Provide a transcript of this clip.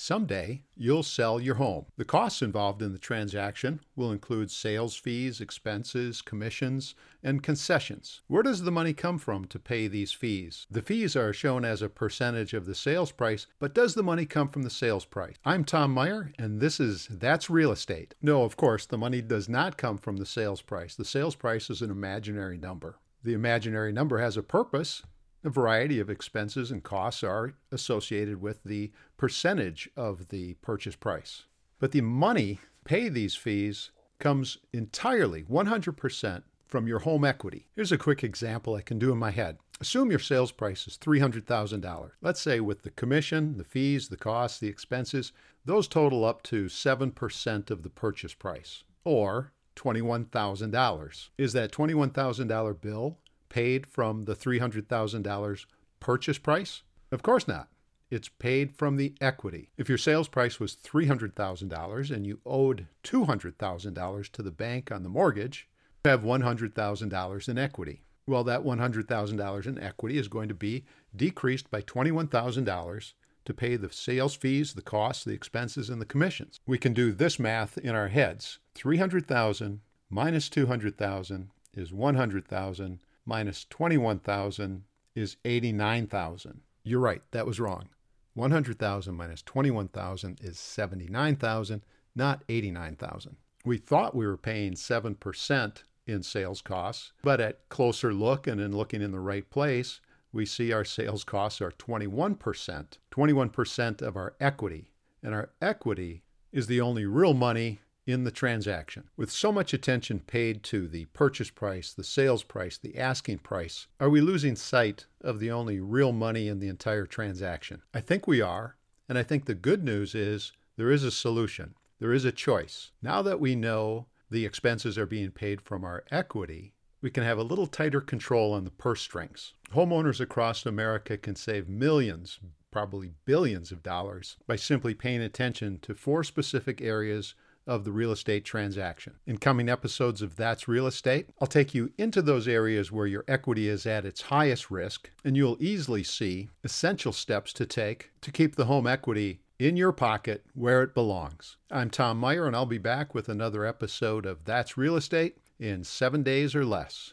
Someday, you'll sell your home. The costs involved in the transaction will include sales fees, expenses, commissions, and concessions. Where does the money come from to pay these fees? The fees are shown as a percentage of the sales price, but does the money come from the sales price? I'm Tom Meyer, and this is That's Real Estate. No, of course, the money does not come from the sales price. The sales price is an imaginary number. The imaginary number has a purpose, a variety of expenses and costs are associated with the percentage of the purchase price. But the money pay these fees comes entirely 100% from your home equity. Here's a quick example I can do in my head. Assume your sales price is $300,000. Let's say with the commission, the fees, the costs, the expenses, those total up to 7% of the purchase price or $21,000. Is that $21,000 bill paid from the $300,000 purchase price? Of course not. It's paid from the equity. If your sales price was $300,000 and you owed $200,000 to the bank on the mortgage, you have $100,000 in equity. Well, that $100,000 in equity is going to be decreased by $21,000 to pay the sales fees, the costs, the expenses, and the commissions. We can do this math in our heads. 300,000 minus 200,000 is 100,000 minus 21,000 is 89,000. You're right, that was wrong. 100,000 minus 21,000 is 79,000, not 89,000. We thought we were paying 7% in sales costs, but at closer look and in looking in the right place, we see our sales costs are 21%, 21% of our equity. And our equity is the only real money in the transaction. With so much attention paid to the purchase price, the sales price, the asking price, are we losing sight of the only real money in the entire transaction? I think we are. And I think the good news is there is a solution, there is a choice. Now that we know the expenses are being paid from our equity, we can have a little tighter control on the purse strings. Homeowners across America can save millions, probably billions of dollars by simply paying attention to four specific areas of the real estate transaction. In coming episodes of That's Real Estate, I'll take you into those areas where your equity is at its highest risk, and you'll easily see essential steps to take to keep the home equity in your pocket where it belongs. I'm Tom Meyer, and I'll be back with another episode of That's Real Estate in seven days or less.